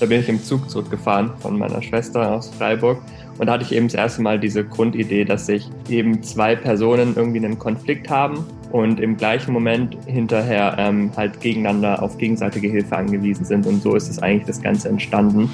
Da bin ich im Zug zurückgefahren von meiner Schwester aus Freiburg. Und da hatte ich eben das erste Mal diese Grundidee, dass sich eben zwei Personen irgendwie einen Konflikt haben und im gleichen Moment hinterher ähm, halt gegeneinander auf gegenseitige Hilfe angewiesen sind. Und so ist es eigentlich das Ganze entstanden.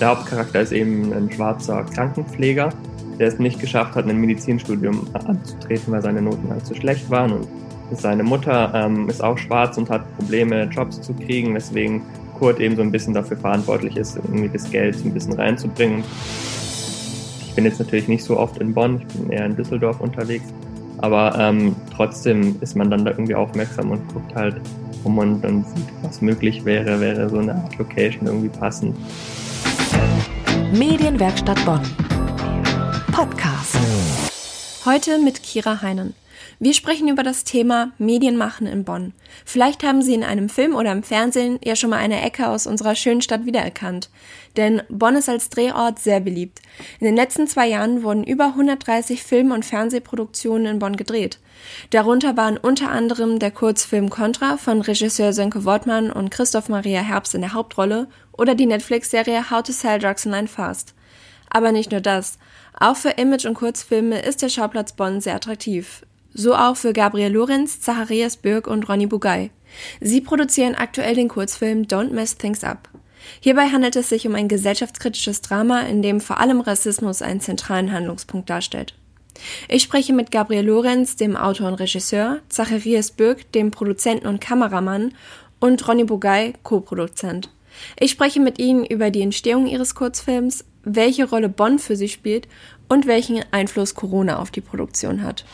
Der Hauptcharakter ist eben ein schwarzer Krankenpfleger, der es nicht geschafft hat, ein Medizinstudium anzutreten, weil seine Noten halt zu schlecht waren. Und seine Mutter ähm, ist auch schwarz und hat Probleme, Jobs zu kriegen, weswegen Kurt eben so ein bisschen dafür verantwortlich ist, irgendwie das Geld so ein bisschen reinzubringen. Ich bin jetzt natürlich nicht so oft in Bonn, ich bin eher in Düsseldorf unterwegs, aber ähm, trotzdem ist man dann da irgendwie aufmerksam und guckt halt rum und dann sieht, was möglich wäre, wäre so eine Art Location irgendwie passend. Medienwerkstatt Bonn. Podcast. Heute mit Kira Heinen. Wir sprechen über das Thema Medienmachen in Bonn. Vielleicht haben Sie in einem Film oder im Fernsehen ja schon mal eine Ecke aus unserer schönen Stadt wiedererkannt. Denn Bonn ist als Drehort sehr beliebt. In den letzten zwei Jahren wurden über 130 Film- und Fernsehproduktionen in Bonn gedreht. Darunter waren unter anderem der Kurzfilm Contra von Regisseur Sönke Wortmann und Christoph Maria Herbst in der Hauptrolle oder die Netflix-Serie How to Sell Drugs Online Fast. Aber nicht nur das. Auch für Image- und Kurzfilme ist der Schauplatz Bonn sehr attraktiv. So auch für Gabriel Lorenz, Zacharias Birk und Ronny Bugay. Sie produzieren aktuell den Kurzfilm Don't Mess Things Up. Hierbei handelt es sich um ein gesellschaftskritisches Drama, in dem vor allem Rassismus einen zentralen Handlungspunkt darstellt. Ich spreche mit Gabriel Lorenz, dem Autor und Regisseur, Zacharias Birk, dem Produzenten und Kameramann und Ronny Bugay, Co-Produzent. Ich spreche mit ihnen über die Entstehung ihres Kurzfilms, welche Rolle Bonn für sie spielt und welchen Einfluss Corona auf die Produktion hat.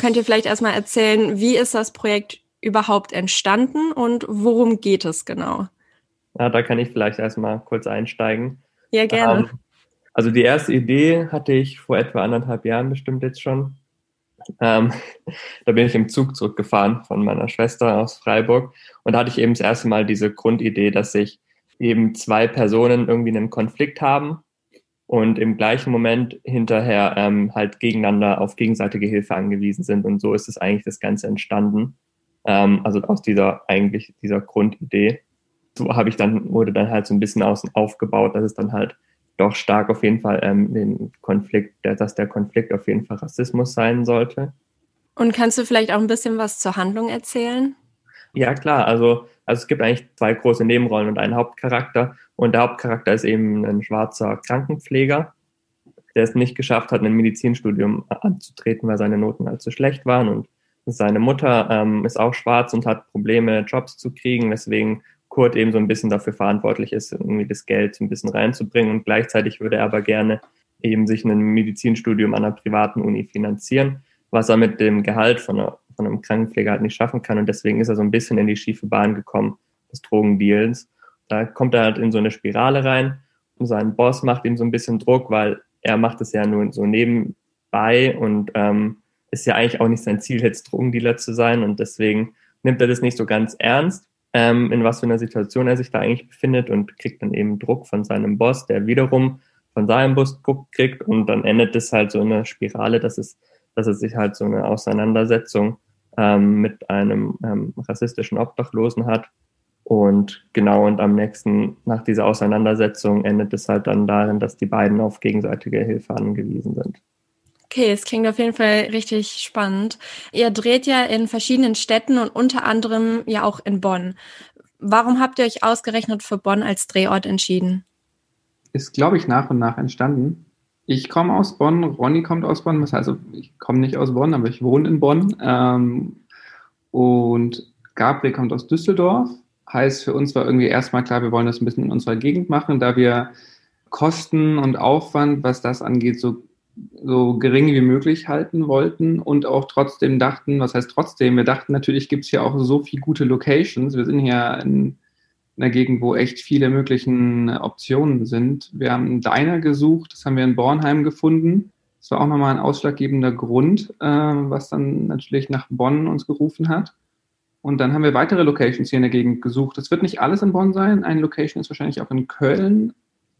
Könnt ihr vielleicht erstmal erzählen, wie ist das Projekt überhaupt entstanden und worum geht es genau? Ja, da kann ich vielleicht erstmal kurz einsteigen. Ja, gerne. Ähm, also die erste Idee hatte ich vor etwa anderthalb Jahren bestimmt jetzt schon. Ähm, da bin ich im Zug zurückgefahren von meiner Schwester aus Freiburg und da hatte ich eben das erste Mal diese Grundidee, dass sich eben zwei Personen irgendwie einen Konflikt haben und im gleichen Moment hinterher ähm, halt gegeneinander auf gegenseitige Hilfe angewiesen sind. Und so ist es eigentlich das Ganze entstanden. Ähm, also aus dieser eigentlich dieser Grundidee. So habe ich dann, wurde dann halt so ein bisschen außen aufgebaut, dass es dann halt doch stark auf jeden Fall ähm, den Konflikt, dass der Konflikt auf jeden Fall Rassismus sein sollte. Und kannst du vielleicht auch ein bisschen was zur Handlung erzählen? Ja, klar. Also, also es gibt eigentlich zwei große Nebenrollen und einen Hauptcharakter. Und der Hauptcharakter ist eben ein schwarzer Krankenpfleger, der es nicht geschafft hat, ein Medizinstudium anzutreten, weil seine Noten halt zu schlecht waren. Und seine Mutter ähm, ist auch schwarz und hat Probleme, Jobs zu kriegen, weswegen Kurt eben so ein bisschen dafür verantwortlich ist, irgendwie das Geld so ein bisschen reinzubringen. Und gleichzeitig würde er aber gerne eben sich ein Medizinstudium an einer privaten Uni finanzieren, was er mit dem Gehalt von einer von einem Krankenpfleger halt nicht schaffen kann. Und deswegen ist er so ein bisschen in die schiefe Bahn gekommen des Drogendeals. Da kommt er halt in so eine Spirale rein und sein Boss macht ihm so ein bisschen Druck, weil er macht es ja nur so nebenbei und ähm, ist ja eigentlich auch nicht sein Ziel, jetzt Drogendealer zu sein. Und deswegen nimmt er das nicht so ganz ernst, ähm, in was für einer Situation er sich da eigentlich befindet und kriegt dann eben Druck von seinem Boss, der wiederum von seinem Boss Druck kriegt und dann endet es halt so in einer Spirale, dass es, dass es sich halt so eine Auseinandersetzung ähm, mit einem ähm, rassistischen Obdachlosen hat. Und genau, und am nächsten, nach dieser Auseinandersetzung endet es halt dann darin, dass die beiden auf gegenseitige Hilfe angewiesen sind. Okay, es klingt auf jeden Fall richtig spannend. Ihr dreht ja in verschiedenen Städten und unter anderem ja auch in Bonn. Warum habt ihr euch ausgerechnet für Bonn als Drehort entschieden? Ist, glaube ich, nach und nach entstanden. Ich komme aus Bonn, Ronny kommt aus Bonn, also ich komme nicht aus Bonn, aber ich wohne in Bonn. Ähm, und Gabriel kommt aus Düsseldorf. Heißt, für uns war irgendwie erstmal klar, wir wollen das ein bisschen in unserer Gegend machen, da wir Kosten und Aufwand, was das angeht, so, so gering wie möglich halten wollten und auch trotzdem dachten, was heißt trotzdem, wir dachten natürlich gibt es hier auch so viele gute Locations. Wir sind hier in in der Gegend, wo echt viele möglichen Optionen sind. Wir haben einen Diner gesucht, das haben wir in Bornheim gefunden. Das war auch nochmal ein ausschlaggebender Grund, äh, was dann natürlich nach Bonn uns gerufen hat. Und dann haben wir weitere Locations hier in der Gegend gesucht. Das wird nicht alles in Bonn sein. Eine Location ist wahrscheinlich auch in Köln.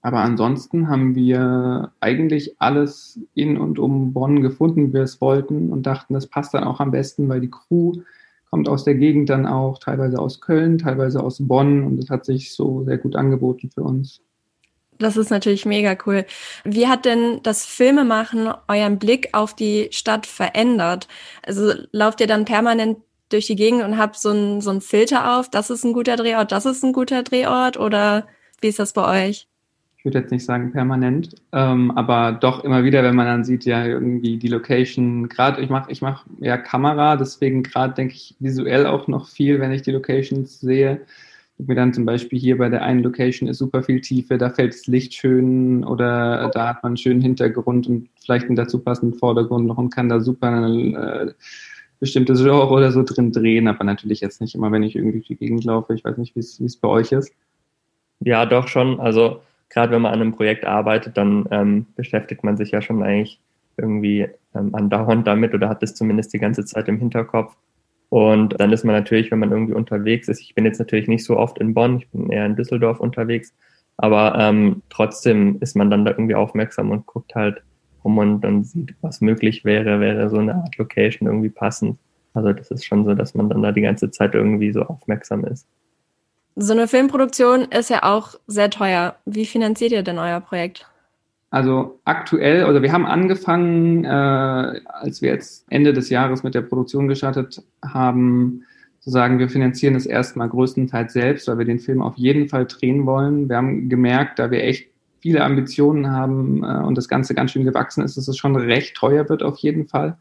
Aber ansonsten haben wir eigentlich alles in und um Bonn gefunden, wie wir es wollten und dachten, das passt dann auch am besten, weil die Crew kommt aus der Gegend dann auch, teilweise aus Köln, teilweise aus Bonn und das hat sich so sehr gut angeboten für uns. Das ist natürlich mega cool. Wie hat denn das Filmemachen euren Blick auf die Stadt verändert? Also lauft ihr dann permanent durch die Gegend und habt so ein, so ein Filter auf, das ist ein guter Drehort, das ist ein guter Drehort oder wie ist das bei euch? Würde jetzt nicht sagen permanent, ähm, aber doch immer wieder, wenn man dann sieht, ja, irgendwie die Location, gerade ich mache ich mach ja Kamera, deswegen gerade denke ich visuell auch noch viel, wenn ich die Locations sehe. Mir dann zum Beispiel hier bei der einen Location ist super viel Tiefe, da fällt das Licht schön oder da hat man einen schönen Hintergrund und vielleicht einen dazu passenden Vordergrund noch und kann da super eine, äh, bestimmtes Genre oder so drin drehen, aber natürlich jetzt nicht immer, wenn ich irgendwie die Gegend laufe. Ich weiß nicht, wie es bei euch ist. Ja, doch schon. Also gerade wenn man an einem Projekt arbeitet, dann ähm, beschäftigt man sich ja schon eigentlich irgendwie ähm, andauernd damit oder hat es zumindest die ganze Zeit im Hinterkopf. Und dann ist man natürlich, wenn man irgendwie unterwegs ist, ich bin jetzt natürlich nicht so oft in Bonn, ich bin eher in Düsseldorf unterwegs, aber ähm, trotzdem ist man dann da irgendwie aufmerksam und guckt halt rum und dann sieht, was möglich wäre, wäre so eine Art Location irgendwie passend. Also das ist schon so, dass man dann da die ganze Zeit irgendwie so aufmerksam ist. So eine Filmproduktion ist ja auch sehr teuer. Wie finanziert ihr denn euer Projekt? Also aktuell, oder wir haben angefangen, äh, als wir jetzt Ende des Jahres mit der Produktion gestartet haben, zu sagen, wir finanzieren es erstmal größtenteils selbst, weil wir den Film auf jeden Fall drehen wollen. Wir haben gemerkt, da wir echt viele Ambitionen haben äh, und das Ganze ganz schön gewachsen ist, dass es schon recht teuer wird auf jeden Fall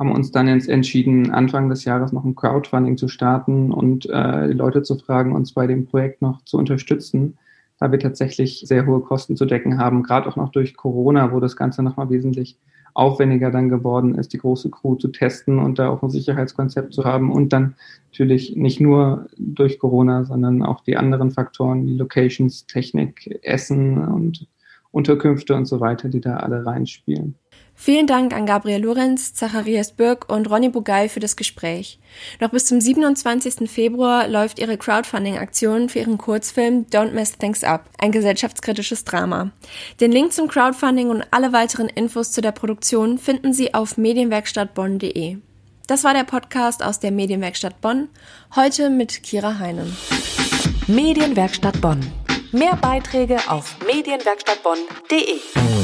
haben uns dann jetzt entschieden, Anfang des Jahres noch ein Crowdfunding zu starten und äh, die Leute zu fragen, uns bei dem Projekt noch zu unterstützen, da wir tatsächlich sehr hohe Kosten zu decken haben, gerade auch noch durch Corona, wo das Ganze nochmal wesentlich aufwendiger dann geworden ist, die große Crew zu testen und da auch ein Sicherheitskonzept zu haben und dann natürlich nicht nur durch Corona, sondern auch die anderen Faktoren wie Locations, Technik, Essen und Unterkünfte und so weiter, die da alle reinspielen. Vielen Dank an Gabriel Lorenz, Zacharias Birk und Ronny Bugay für das Gespräch. Noch bis zum 27. Februar läuft ihre Crowdfunding-Aktion für ihren Kurzfilm Don't Mess Things Up, ein gesellschaftskritisches Drama. Den Link zum Crowdfunding und alle weiteren Infos zu der Produktion finden Sie auf medienwerkstattbonn.de. Das war der Podcast aus der Medienwerkstatt Bonn, heute mit Kira Heinen. Medienwerkstatt Bonn. Mehr Beiträge auf medienwerkstattbonn.de.